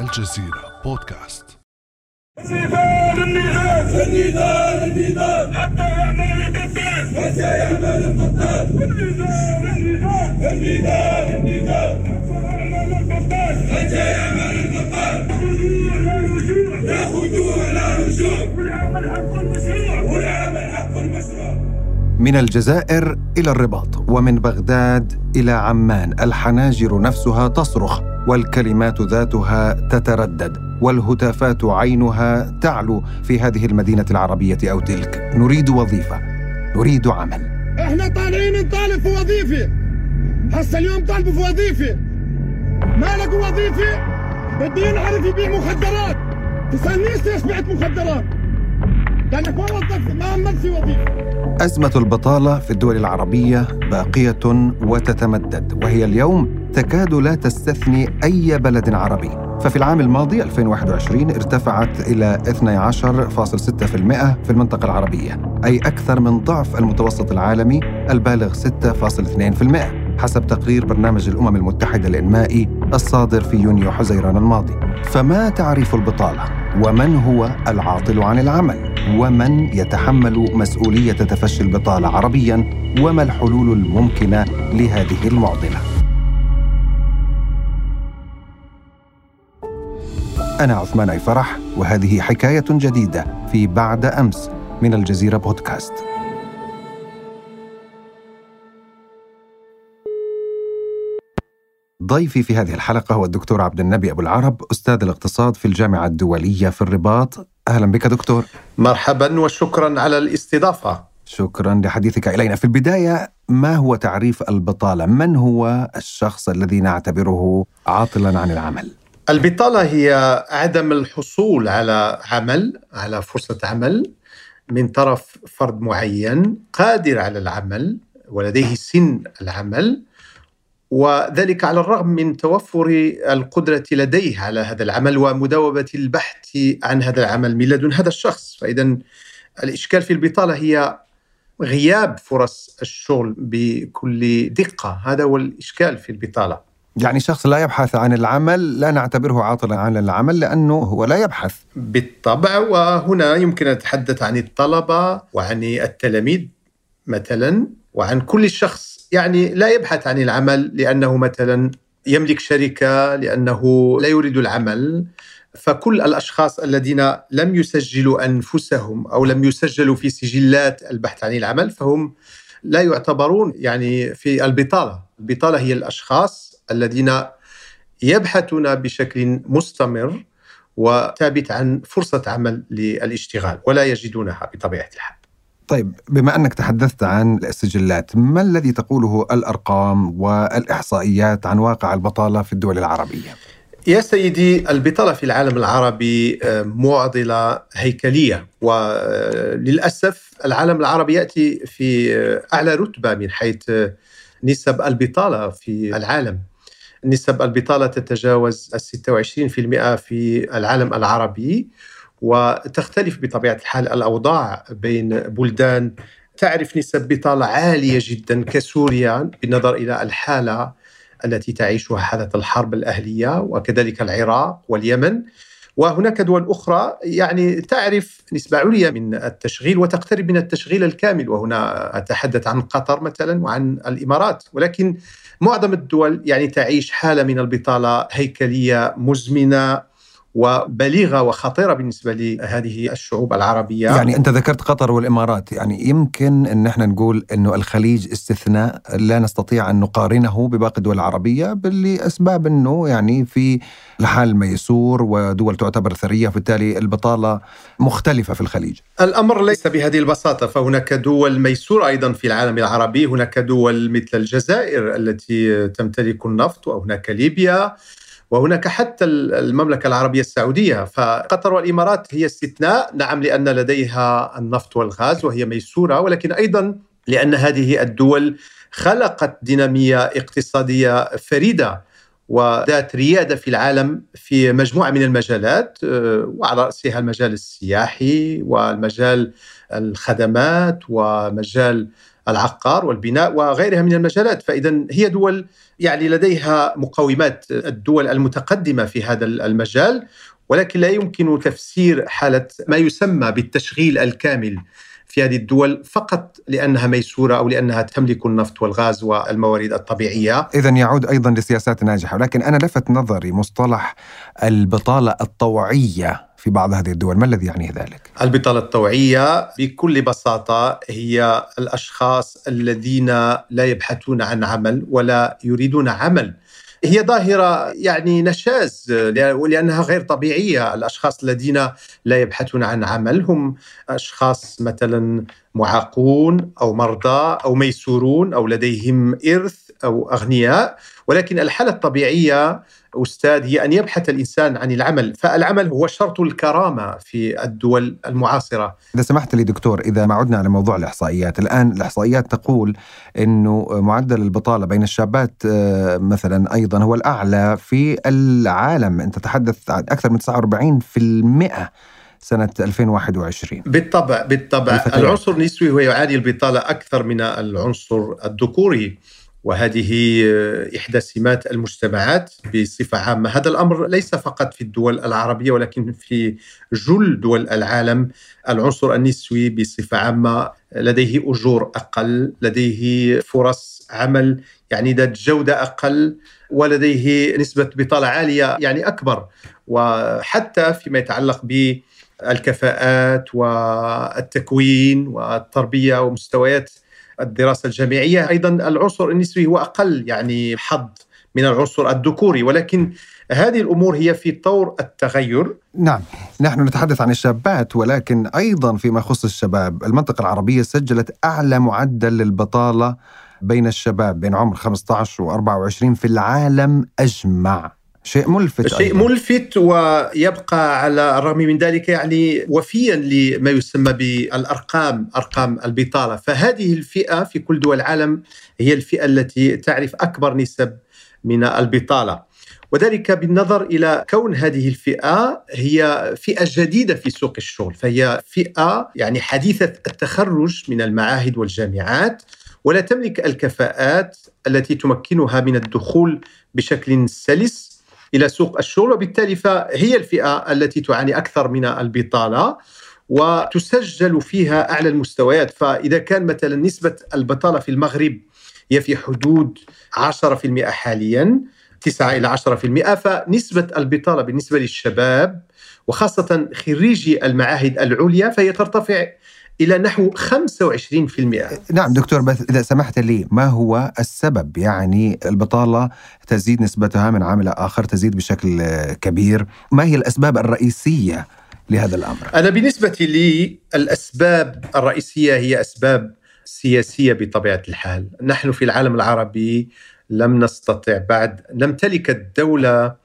الجزيرة بودكاست. النضال النضال النضال النضال حتى يعمل القتال حتى يعمل القتال النضال النضال النضال النضال حتى يعمل القتال ياخذوا على رجوع والعمل حق المشروع والعمل حق المشروع من الجزائر إلى الرباط ومن بغداد إلى عمان الحناجر نفسها تصرخ. والكلمات ذاتها تتردد والهتافات عينها تعلو في هذه المدينة العربية أو تلك. نريد وظيفة نريد عمل. إحنا طالعين نطالب في وظيفة. هسه اليوم طالبوا في وظيفة. ما لقوا وظيفة؟ بده ينعرف يبيع مخدرات. تسالنيش ليش بعت مخدرات؟ لانك ما وظفت ما أزمة البطالة في الدول العربية باقية وتتمدد وهي اليوم تكاد لا تستثني أي بلد عربي. ففي العام الماضي 2021 ارتفعت إلى 12.6% في المنطقة العربية أي أكثر من ضعف المتوسط العالمي البالغ 6.2% حسب تقرير برنامج الأمم المتحدة الإنمائي الصادر في يونيو حزيران الماضي فما تعريف البطالة؟ ومن هو العاطل عن العمل؟ ومن يتحمل مسؤولية تفشي البطالة عربياً؟ وما الحلول الممكنة لهذه المعضلة؟ أنا عثمان أي فرح وهذه حكاية جديدة في بعد أمس من الجزيرة بودكاست ضيفي في هذه الحلقة هو الدكتور عبد النبي أبو العرب أستاذ الاقتصاد في الجامعة الدولية في الرباط أهلا بك دكتور مرحبا وشكرا على الاستضافة شكرا لحديثك إلينا في البداية ما هو تعريف البطالة؟ من هو الشخص الذي نعتبره عاطلا عن العمل؟ البطالة هي عدم الحصول على عمل على فرصة عمل من طرف فرد معين قادر على العمل ولديه سن العمل وذلك على الرغم من توفر القدرة لديه على هذا العمل ومداومة البحث عن هذا العمل من لدن هذا الشخص. فاذا الإشكال في البطالة هي غياب فرص الشغل بكل دقة. هذا هو الإشكال في البطالة. يعني شخص لا يبحث عن العمل لا نعتبره عاطلا عن العمل لأنه هو لا يبحث. بالطبع وهنا يمكن أن نتحدث عن الطلبة وعن التلاميذ مثلا وعن كل شخص يعني لا يبحث عن العمل لأنه مثلا يملك شركة لأنه لا يريد العمل. فكل الأشخاص الذين لم يسجلوا أنفسهم أو لم يسجلوا في سجلات البحث عن العمل فهم لا يعتبرون يعني في البطالة. البطالة هي الأشخاص الذين يبحثون بشكل مستمر وثابت عن فرصة عمل للاشتغال ولا يجدونها بطبيعة الحال. طيب بما أنك تحدثت عن السجلات ما الذي تقوله الأرقام والإحصائيات عن واقع البطالة في الدول العربية؟ يا سيدي البطالة في العالم العربي آه، معضلة هيكلية وللأسف العالم العربي يأتي في آه، أعلى رتبة من حيث آه، نسب البطالة في العالم نسب البطالة تتجاوز ال 26% في العالم العربي وتختلف بطبيعة الحال الأوضاع بين بلدان. تعرف نسب بطالة عالية جدا كسوريا بالنظر إلى الحالة التي تعيشها حالة الحرب الأهلية وكذلك العراق واليمن. وهناك دول أخرى يعني تعرف نسبة عليا من التشغيل وتقترب من التشغيل الكامل. وهنا أتحدث عن قطر مثلا وعن الإمارات. ولكن معظم الدول يعني تعيش حالة من البطالة هيكلية مزمنة وبليغة وخطيرة بالنسبة لهذه الشعوب العربية يعني أنت ذكرت قطر والإمارات يعني يمكن إن إحنا نقول إنه الخليج استثناء لا نستطيع أن نقارنه بباقي الدول العربية لأسباب إنه يعني في الحال ميسور ودول تعتبر ثرية وبالتالي البطالة مختلفة في الخليج. الأمر ليس بهذه البساطة فهناك دول ميسوره أيضا في العالم العربي، هناك دول مثل الجزائر التي تمتلك النفط وهناك ليبيا وهناك حتى المملكة العربية السعودية. فقطر والإمارات هي استثناء. نعم لأن لديها النفط والغاز وهي ميسورة ولكن أيضا لأن هذه الدول خلقت دينامية اقتصادية فريدة وذات ريادة في العالم في مجموعة من المجالات آه، وعلى رأسها المجال السياحي والمجال الخدمات ومجال العقار والبناء وغيرها من المجالات فإذا هي دول يعني لديها مقومات الدول المتقدمة في هذا المجال ولكن لا يمكن تفسير حالة ما يسمى بالتشغيل الكامل في هذه الدول فقط لأنها ميسورة أو لأنها تملك النفط والغاز والموارد الطبيعية. اذا يعود أيضا لسياسات ناجحة، ولكن أنا لفت نظري مصطلح البطالة الطوعية في بعض هذه الدول، ما الذي يعني ذلك؟ البطالة الطوعيه بكل بساطة هي الأشخاص الذين لا يبحثون عن عمل ولا يريدون عمل. هي ظاهرة يعني نشاز لأنها غير طبيعية الأشخاص الذين لا يبحثون عن عمل هم أشخاص مثلا معاقون أو مرضى أو ميسورون أو لديهم إرث أو أغنياء ولكن الحالة الطبيعية أستاذ هي أن يبحث الإنسان عن العمل. فالعمل هو شرط الكرامة في الدول المعاصرة. إذا سمحت لي دكتور إذا ما عدنا على موضوع الإحصائيات الآن الإحصائيات تقول أنه معدل البطالة بين الشابات آه، مثلا أيضا هو الأعلى في العالم. أنت تتحدث عن أكثر من 49% سنة 2021 بالطبع بالطبع. العنصر النسوي هو يعادي البطالة أكثر من العنصر الذكوري. وهذه إحدى سمات المجتمعات بصفة عامة، هذا الأمر ليس فقط في الدول العربية ولكن في جل دول العالم، العنصر النسوي بصفة عامة لديه أجور أقل، لديه فرص عمل يعني ذات جودة أقل ولديه نسبة بطالة عالية يعني أكبر، وحتى فيما يتعلق بالكفاءات والتكوين والتربية ومستويات الدراسة الجامعية. أيضا العنصر النسوي هو أقل يعني حظ من العنصر الذكوري ولكن هذه الأمور هي في طور التغير. نعم نحن نتحدث عن الشابات ولكن أيضا فيما يخص الشباب المنطقة العربية سجلت أعلى معدل للبطالة بين الشباب بين عمر 15 و 24 في العالم أجمع. شيء ملفت شيء أيضا. ملفت ويبقى على الرغم من ذلك يعني وفيا لما يسمى بالأرقام أرقام البطالة. فهذه الفئة في كل دول العالم هي الفئة التي تعرف أكبر نسب من البطالة. وذلك بالنظر إلى كون هذه الفئة هي فئة جديدة في سوق الشغل. فهي فئة يعني حديثة التخرج من المعاهد والجامعات ولا تملك الكفاءات التي تمكنها من الدخول بشكل سلس إلى سوق الشغل وبالتالي فهي الفئة التي تعاني أكثر من البطالة وتسجل فيها أعلى المستويات. فإذا كان مثلا نسبة البطالة في المغرب هي في حدود 10% حاليا 9 إلى 10% فنسبة البطالة بالنسبة للشباب وخاصة خريجي المعاهد العليا فهي ترتفع إلى نحو 25% نعم دكتور بس إذا سمحت لي ما هو السبب؟ يعني البطالة تزيد نسبتها من عام إلى آخر تزيد بشكل كبير. ما هي الأسباب الرئيسية لهذا الأمر؟ أنا بالنسبة لي الأسباب الرئيسية هي أسباب سياسية بطبيعة الحال. نحن في العالم العربي لم نستطع بعد نمتلك الدولة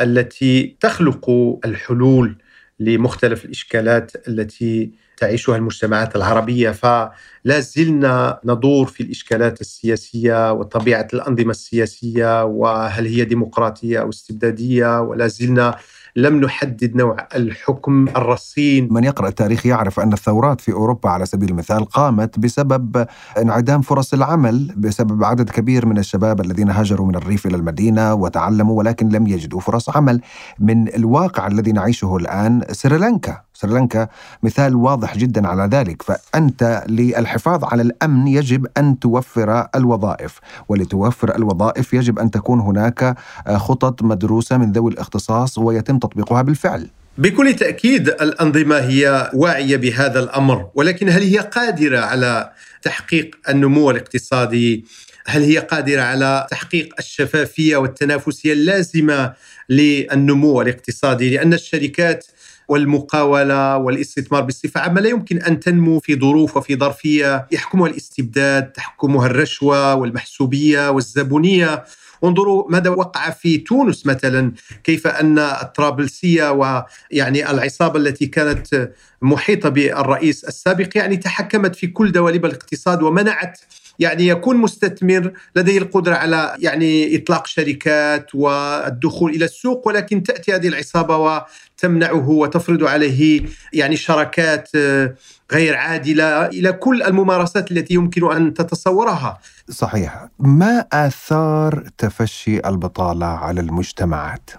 التي تخلق الحلول لمختلف الإشكالات التي تعيشها المجتمعات العربية فلا زلنا ندور في الإشكالات السياسية وطبيعة الأنظمة السياسية وهل هي ديمقراطية أو استبدادية ولا زلنا لم نحدد نوع الحكم الرصين. من يقرأ التاريخ يعرف أن الثورات في أوروبا على سبيل المثال قامت بسبب انعدام فرص العمل بسبب عدد كبير من الشباب الذين هاجروا من الريف إلى المدينة وتعلموا ولكن لم يجدوا فرص عمل. من الواقع الذي نعيشه الآن سريلانكا. سريلانكا مثال واضح جدا على ذلك. فأنت للحفاظ على الأمن يجب أن توفر الوظائف ولتوفر الوظائف يجب أن تكون هناك خطط مدروسة من ذوي الاختصاص ويتم تطبيقها بالفعل. بكل تأكيد الأنظمة هي واعية بهذا الأمر ولكن هل هي قادرة على تحقيق النمو الاقتصادي؟ هل هي قادرة على تحقيق الشفافية والتنافسية اللازمة للنمو الاقتصادي؟ لأن الشركات والمقاولة والاستثمار بصفة عامة لا يمكن أن تنمو في ظروف وفي ظرفية يحكمها الاستبداد تحكمها الرشوة والمحسوبية والزبونية. انظروا ماذا وقع في تونس مثلا كيف أن الطرابلسية ويعني العصابة التي كانت محيطة بالرئيس السابق يعني تحكمت في كل دواليب الاقتصاد ومنعت يعني يكون مستثمر لديه القدرة على يعني إطلاق شركات والدخول إلى السوق ولكن تأتي هذه العصابة وتمنعه وتفرض عليه يعني شراكات آه، غير عادلة إلى كل الممارسات التي يمكن أن تتصورها. صحيح. ما آثار تفشي البطالة على المجتمعات؟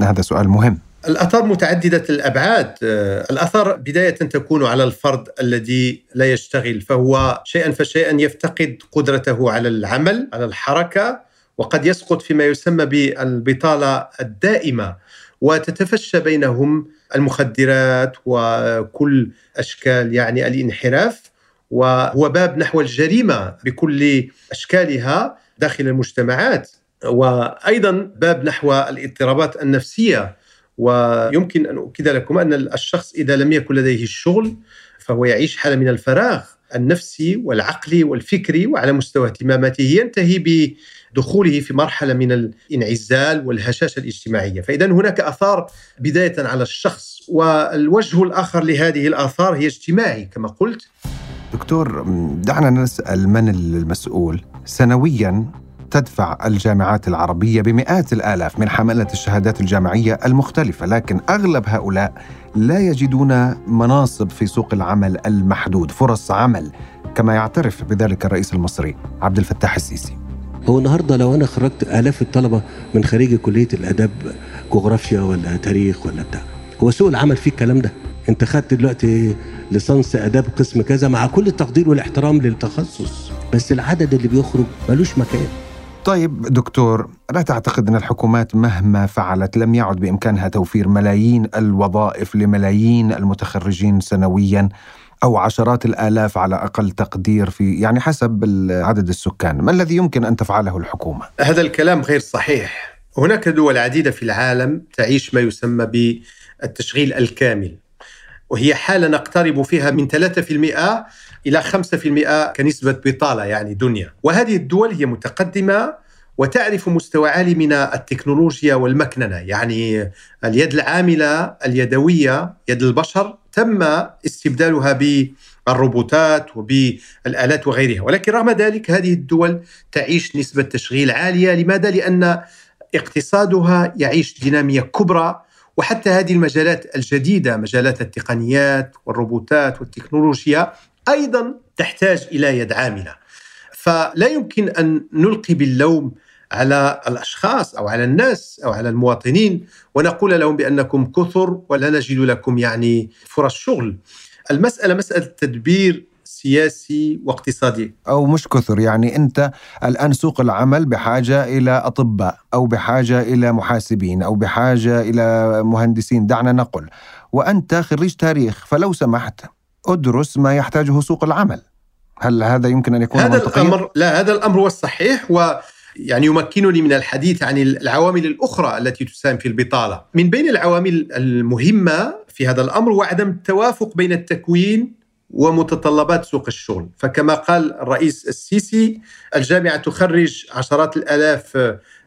هذا سؤال مهم. الآثار متعددة الأبعاد. آه، الآثار بداية تكون على الفرد الذي لا يشتغل فهو شيئا فشيئا يفتقد قدرته على العمل على الحركة وقد يسقط فيما يسمى بالبطالة الدائمة وتتفشى بينهم المخدرات وكل أشكال يعني الانحراف وهو باب نحو الجريمة بكل أشكالها داخل المجتمعات. وأيضا باب نحو الاضطرابات النفسية. ويمكن أن أؤكد لكم أن الشخص إذا لم يكن لديه الشغل فهو يعيش حالة من الفراغ النفسي والعقلي والفكري وعلى مستوى اهتماماته ينتهي بدخوله في مرحلة من الانعزال والهشاشة الاجتماعية، فاذا هناك آثار بداية على الشخص والوجه الآخر لهذه الآثار هي اجتماعي كما قلت. دكتور دعنا نسأل من المسؤول سنويا تدفع الجامعات العربية بمئات الآلاف من حملة الشهادات الجامعية المختلفة لكن أغلب هؤلاء لا يجدون مناصب في سوق العمل المحدود فرص عمل كما يعترف بذلك الرئيس المصري عبد الفتاح السيسي. هو النهارده لو أنا خرجت آلاف الطلبة من خريج كلية الأداب جغرافيا ولا تاريخ ولا بتاع هو سوق العمل فيه الكلام ده؟ أنت خدت دلوقتي ليسانس أداب قسم كذا مع كل التقدير والإحترام للتخصص بس العدد اللي بيخرج ملوش مكان. طيب دكتور لا تعتقد أن الحكومات مهما فعلت لم يعد بإمكانها توفير ملايين الوظائف لملايين المتخرجين سنويا أو عشرات الآلاف على أقل تقدير في يعني حسب عدد السكان؟ ما الذي يمكن أن تفعله الحكومة؟ هذا الكلام غير صحيح. هناك دول عديدة في العالم تعيش ما يسمى بالتشغيل الكامل. وهي حالة نقترب فيها من 3% إلى 5% كنسبة بطالة يعني دنيا وهذه الدول هي متقدمة وتعرف مستوى عالي من التكنولوجيا والمكننة يعني اليد العاملة اليدوية يد البشر تم استبدالها بالروبوتات وبالآلات وغيرها ولكن رغم ذلك هذه الدول تعيش نسبة تشغيل عالية لماذا؟ لأن اقتصادها يعيش دينامية كبرى وحتى هذه المجالات الجديدة مجالات التقنيات والروبوتات والتكنولوجيا أيضا تحتاج إلى يد عاملة فلا يمكن أن نلقي باللوم على الأشخاص أو على الناس أو على المواطنين ونقول لهم بأنكم كثر ولا نجد لكم يعني فرص شغل. المسألة مسألة تدبير سياسي واقتصادي أو مش كثر يعني أنت الآن سوق العمل بحاجة إلى أطباء أو بحاجة إلى محاسبين أو بحاجة إلى مهندسين دعنا نقل وأنت خريج تاريخ فلو سمحت أدرس ما يحتاجه سوق العمل هل هذا يمكن أن يكون هذا منطقيا؟ الأمر لا هذا الأمر هو الصحيح و يعني يمكنني من الحديث عن العوامل الأخرى التي تساهم في البطالة. من بين العوامل المهمة في هذا الأمر هو عدم التوافق بين التكوين ومتطلبات سوق الشغل، فكما قال الرئيس السيسي الجامعة تخرج عشرات الآلاف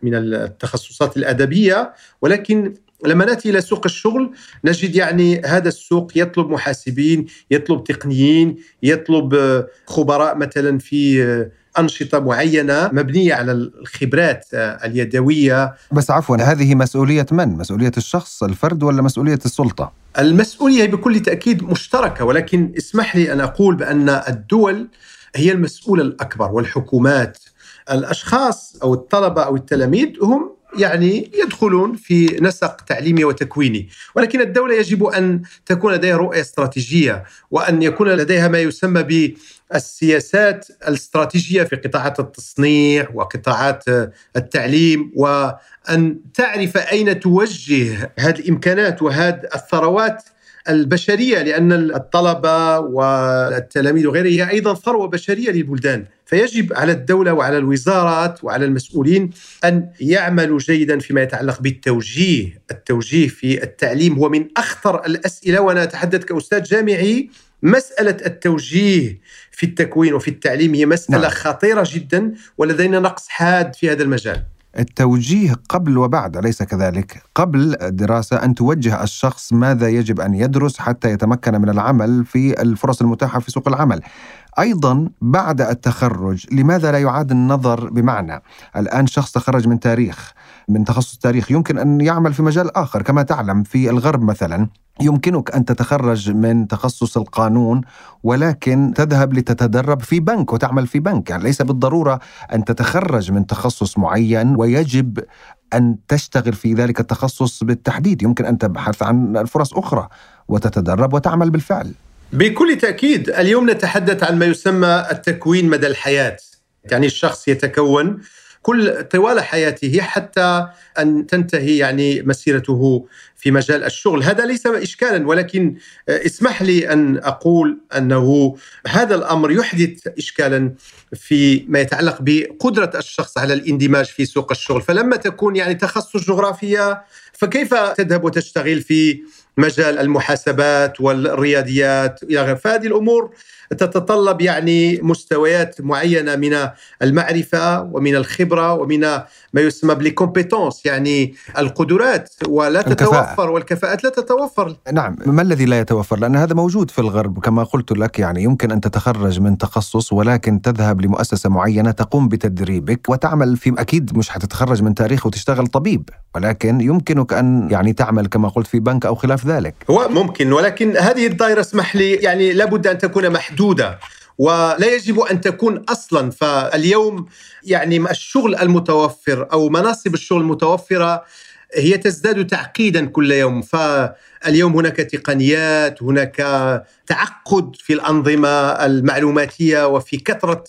من التخصصات الأدبية ولكن لما نأتي إلى سوق الشغل نجد يعني هذا السوق يطلب محاسبين، يطلب تقنيين، يطلب آه، خبراء مثلا في آه، أنشطة معينة مبنية على الخبرات آه، اليدوية بس عفوا هذه مسؤولية من؟ مسؤولية الشخص الفرد ولا مسؤولية السلطة؟ المسؤولية بكل تأكيد مشتركة ولكن اسمح لي أن أقول بأن الدول هي المسؤولة الأكبر والحكومات الأشخاص أو الطلبة أو التلاميذ هم يعني يدخلون في نسق تعليمي وتكويني. ولكن الدولة يجب أن تكون لديها رؤية استراتيجية وأن يكون لديها ما يسمى بالسياسات الاستراتيجية في قطاعات التصنيع وقطاعات التعليم وأن تعرف أين توجه هذه الإمكانات وهذه الثروات البشرية لأن الطلبة والتلاميذ وغيره هي أيضا ثروة بشرية للبلدان. فيجب على الدولة وعلى الوزارات وعلى المسؤولين أن يعملوا جيدا فيما يتعلق بالتوجيه، التوجيه في التعليم هو من أخطر الأسئلة وأنا أتحدث كأستاذ جامعي. مسألة التوجيه في التكوين وفي التعليم هي مسألة نعم. خطيرة جدا ولدينا نقص حاد في هذا المجال. التوجيه قبل وبعد أليس كذلك؟ قبل الدراسة أن توجه الشخص ماذا يجب أن يدرس حتى يتمكن من العمل في الفرص المتاحة في سوق العمل أيضا بعد التخرج لماذا لا يعاد النظر بمعنى؟ الآن شخص تخرج من تاريخ من تخصص تاريخ يمكن أن يعمل في مجال آخر كما تعلم في الغرب مثلا. يمكنك أن تتخرج من تخصص القانون ولكن تذهب لتتدرب في بنك وتعمل في بنك. يعني ليس بالضرورة أن تتخرج من تخصص معين ويجب أن تشتغل في ذلك التخصص بالتحديد. يمكن أن تبحث عن الفرص أخرى وتتدرب وتعمل بالفعل. بكل تأكيد اليوم نتحدث عن ما يسمى التكوين مدى الحياة. يعني الشخص يتكون كل طوال حياته حتى أن تنتهي يعني مسيرته في مجال الشغل، هذا ليس اشكالا ولكن اسمح لي أن أقول أنه هذا الأمر يحدث اشكالا في ما يتعلق بقدرة الشخص على الاندماج في سوق الشغل، فلما تكون يعني تخصص جغرافيا فكيف تذهب وتشتغل في مجال المحاسبات والرياضيات إلى غيره فهذه الأمور تتطلب يعني مستويات معينة من المعرفة ومن الخبرة ومن ما يسمى بالكومبيتونس يعني القدرات ولا الكفاءة. تتوفر والكفاءات لا تتوفر. نعم ما الذي لا يتوفر؟ لأن هذا موجود في الغرب كما قلت لك يعني يمكن أن تتخرج من تخصص ولكن تذهب لمؤسسة معينة تقوم بتدريبك وتعمل في أكيد مش حتتخرج من تاريخ وتشتغل طبيب ولكن يمكنك أن يعني تعمل كما قلت في بنك أو خلاف ذلك. هو ممكن ولكن هذه الدائرة اسمح لي يعني لابد أن تكون محدودة ولا يجب أن تكون أصلا. فاليوم يعني الشغل المتوفر أو مناصب الشغل المتوفرة هي تزداد تعقيدا كل يوم. فاليوم هناك تقنيات هناك تعقد في الأنظمة المعلوماتية وفي كثرة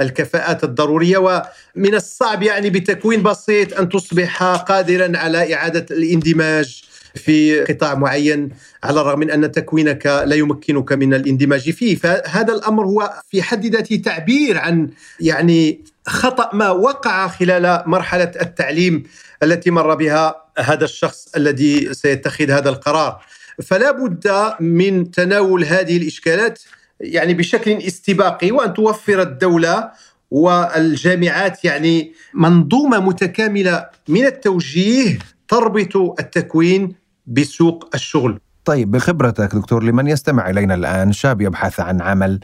الكفاءات الضرورية. ومن الصعب يعني بتكوين بسيط أن تصبح قادرا على إعادة الاندماج في قطاع معين على الرغم من أن تكوينك لا يمكنك من الاندماج فيه. فهذا الأمر هو في حد ذاته تعبير عن يعني خطأ ما وقع خلال مرحلة التعليم التي مر بها هذا الشخص الذي سيتخذ هذا القرار. فلا بد من تناول هذه الإشكالات يعني بشكل استباقي وأن توفر الدولة والجامعات يعني منظومة متكاملة من التوجيه تربط التكوين بسوق الشغل. طيب بخبرتك دكتور لمن يستمع إلينا الآن؟ شاب يبحث عن عمل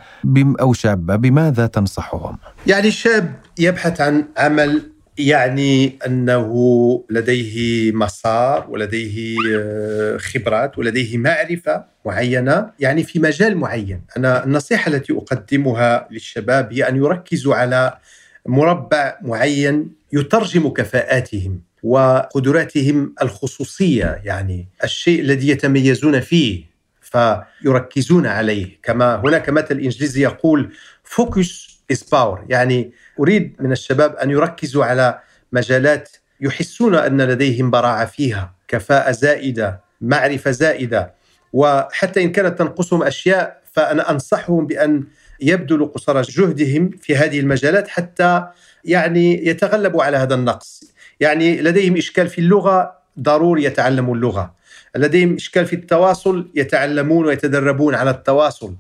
أو شابة بماذا تنصحهم؟ يعني شاب يبحث عن عمل يعني أنه لديه مسار ولديه آه، خبرات ولديه معرفة معينة يعني في مجال معين، أنا النصيحة التي أقدمها للشباب هي أن يركزوا على مربع معين يترجم كفاءاتهم. وقدراتهم الخصوصية يعني الشيء الذي يتميزون فيه فيركزون عليه. كما هناك مثل إنجليزي يقول focus is power يعني أريد من الشباب أن يركزوا على مجالات يحسون أن لديهم براعة فيها كفاءة زائدة معرفة زائدة. وحتى إن كانت تنقصهم أشياء فأنا أنصحهم بأن يبذلوا قصارى جهدهم في هذه المجالات حتى يعني يتغلبوا على هذا النقص. يعني لديهم إشكال في اللغة ضروري يتعلموا اللغة. لديهم إشكال في التواصل يتعلمون ويتدربون على التواصل.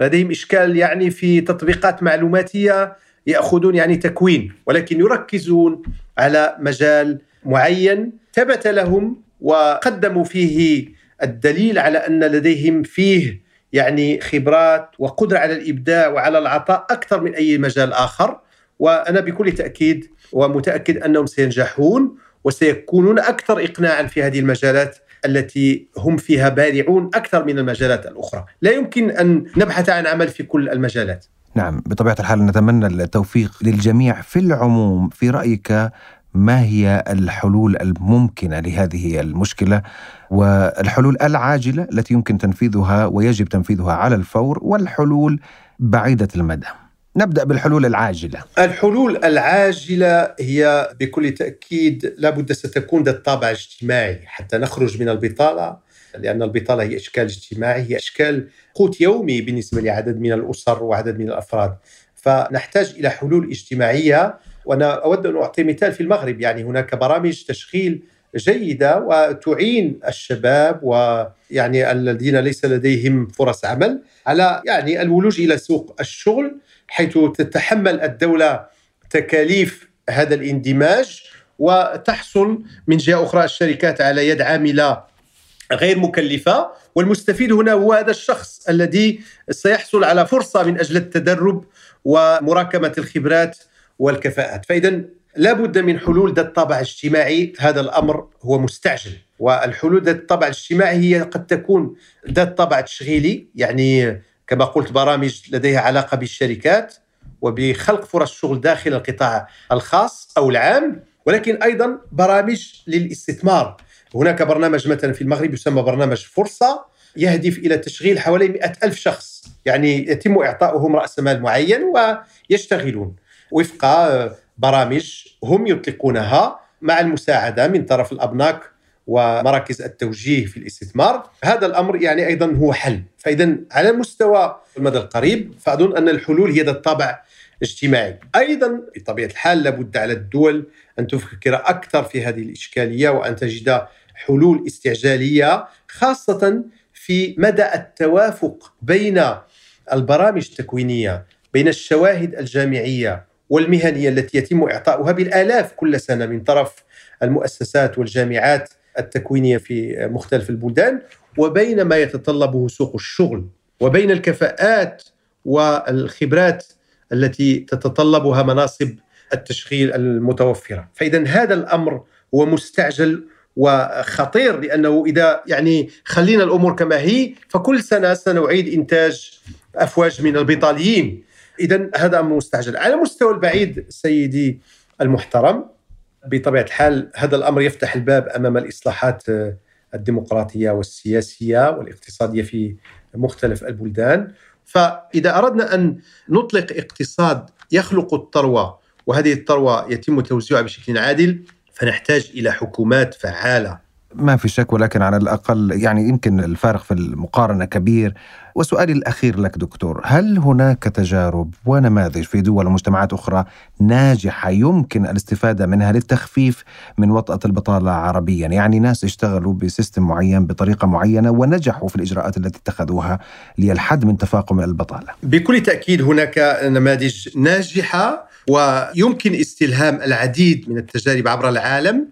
لديهم إشكال يعني في تطبيقات معلوماتية يأخذون يعني تكوين ولكن يركزون على مجال معين ثبت لهم وقدموا فيه الدليل على أن لديهم فيه يعني خبرات وقدرة على الإبداع وعلى العطاء أكثر من أي مجال آخر. وأنا بكل تأكيد ومتأكد أنهم سينجحون وسيكونون أكثر اقناعا في هذه المجالات التي هم فيها بارعون أكثر من المجالات الأخرى، لا يمكن أن نبحث عن عمل في كل المجالات. نعم بطبيعة الحال نتمنى التوفيق للجميع في العموم في رأيك. ما هي الحلول الممكنة لهذه المشكلة؟ والحلول العاجلة التي يمكن تنفيذها ويجب تنفيذها على الفور والحلول بعيدة المدى. نبدأ بالحلول العاجلة. الحلول العاجلة هي بكل تأكيد لابد ستكون ذات طابع اجتماعي حتى نخرج من البطالة لأن البطالة هي إشكال اجتماعي هي إشكال قوت يومي بالنسبة لعدد من الأسر وعدد من الأفراد. فنحتاج إلى حلول اجتماعية وأنا أود أن أعطي مثال في المغرب. يعني هناك برامج تشغيل جيدة وتعين الشباب ويعني الذين ليس لديهم فرص عمل على يعني الولوج إلى سوق الشغل. حيث تتحمل الدولة تكاليف هذا الاندماج وتحصل من جهة أخرى الشركات على يد عاملة غير مكلفة. والمستفيد هنا هو هذا الشخص الذي سيحصل على فرصة من أجل التدرب ومراكمة الخبرات والكفاءات. فإذا لا بد من حلول ذات طابع اجتماعي. هذا الأمر هو مستعجل والحلول ذات الطابع الاجتماعي هي قد تكون ذات طابع تشغيلي يعني كما قلت برامج لديها علاقة بالشركات وبخلق فرص شغل داخل القطاع الخاص أو العام ولكن أيضا برامج للاستثمار. هناك برنامج مثلا في المغرب يسمى برنامج فرصة يهدف إلى تشغيل حوالي مئة ألف شخص يعني يتم إعطاؤهم رأس مال معين ويشتغلون. وفق برامج هم يطلقونها مع المساعدة من طرف الأبناك ومراكز التوجيه في الاستثمار. هذا الأمر يعني أيضا هو حل. فإذا على مستوى المدى القريب فأظن أن الحلول هي ذات الطابع اجتماعي. أيضا بطبيعة الحال لابد على الدول أن تفكر أكثر في هذه الإشكالية وأن تجد حلول استعجالية خاصة في مدى التوافق بين البرامج التكوينية بين الشواهد الجامعية والمهنية التي يتم إعطاؤها بالآلاف كل سنة من طرف المؤسسات والجامعات التكوينية في مختلف البلدان وبين ما يتطلبه سوق الشغل وبين الكفاءات والخبرات التي تتطلبها مناصب التشغيل المتوفرة، فاذا هذا الأمر هو مستعجل وخطير لأنه إذا يعني خلينا الأمور كما هي فكل سنة سنعيد إنتاج أفواج من البطاليين. اذا هذا أمر مستعجل، على المستوى البعيد سيدي المحترم بطبيعة الحال هذا الأمر يفتح الباب أمام الإصلاحات الديمقراطية والسياسية والاقتصادية في مختلف البلدان. فإذا أردنا أن نطلق اقتصاد يخلق الثروة وهذه الثروة يتم توزيعها بشكل عادل فنحتاج إلى حكومات فعالة ما في شك ولكن على الأقل يعني يمكن الفارق في المقارنة كبير. وسؤالي الأخير لك دكتور هل هناك تجارب ونماذج في دول ومجتمعات أخرى ناجحة يمكن الاستفادة منها للتخفيف من وطأة البطالة عربيا؟ يعني ناس اشتغلوا بسيستم معين بطريقة معينة ونجحوا في الإجراءات التي اتخذوها للحد من تفاقم البطالة. بكل تأكيد هناك نماذج ناجحة ويمكن استلهام العديد من التجارب عبر العالم.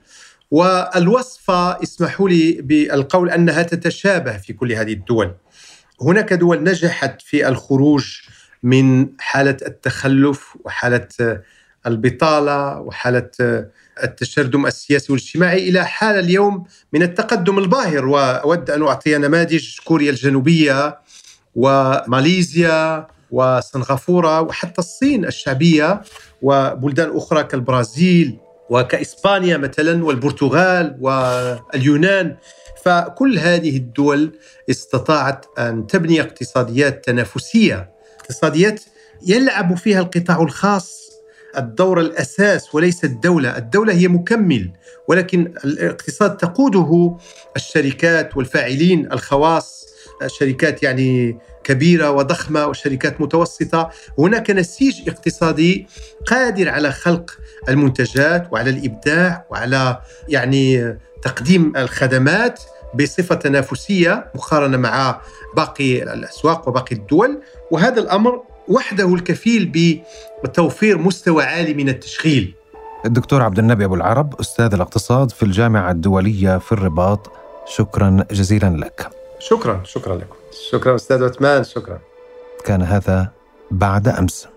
والوصفة اسمحوا لي بالقول أنها تتشابه في كل هذه الدول. هناك دول نجحت في الخروج من حالة التخلف وحالة البطالة وحالة التشرذم السياسي والاجتماعي إلى حالة اليوم من التقدم الباهر. وأود أن أعطي نماذج كوريا الجنوبية وماليزيا وسنغافورة وحتى الصين الشعبية وبلدان أخرى كالبرازيل وكإسبانيا مثلا والبرتغال واليونان فكل هذه الدول استطاعت أن تبني اقتصاديات تنافسية اقتصاديات يلعب فيها القطاع الخاص الدور الأساس وليس الدولة. الدولة هي مكمل ولكن الاقتصاد تقوده الشركات والفاعلين الخواص. شركات يعني كبيرة وضخمة وشركات متوسطة. هناك نسيج اقتصادي قادر على خلق المنتجات وعلى الإبداع وعلى يعني تقديم الخدمات بصفة تنافسية مقارنة مع باقي الأسواق وباقي الدول. وهذا الأمر وحده الكفيل بتوفير مستوى عالي من التشغيل. الدكتور عبد النبي أبو العرب أستاذ الاقتصاد في الجامعة الدولية في الرباط شكرا جزيلا لك. شكرا شكرا لكم. شكرا أستاذ عثمان شكرا. كان هذا بعد أمس.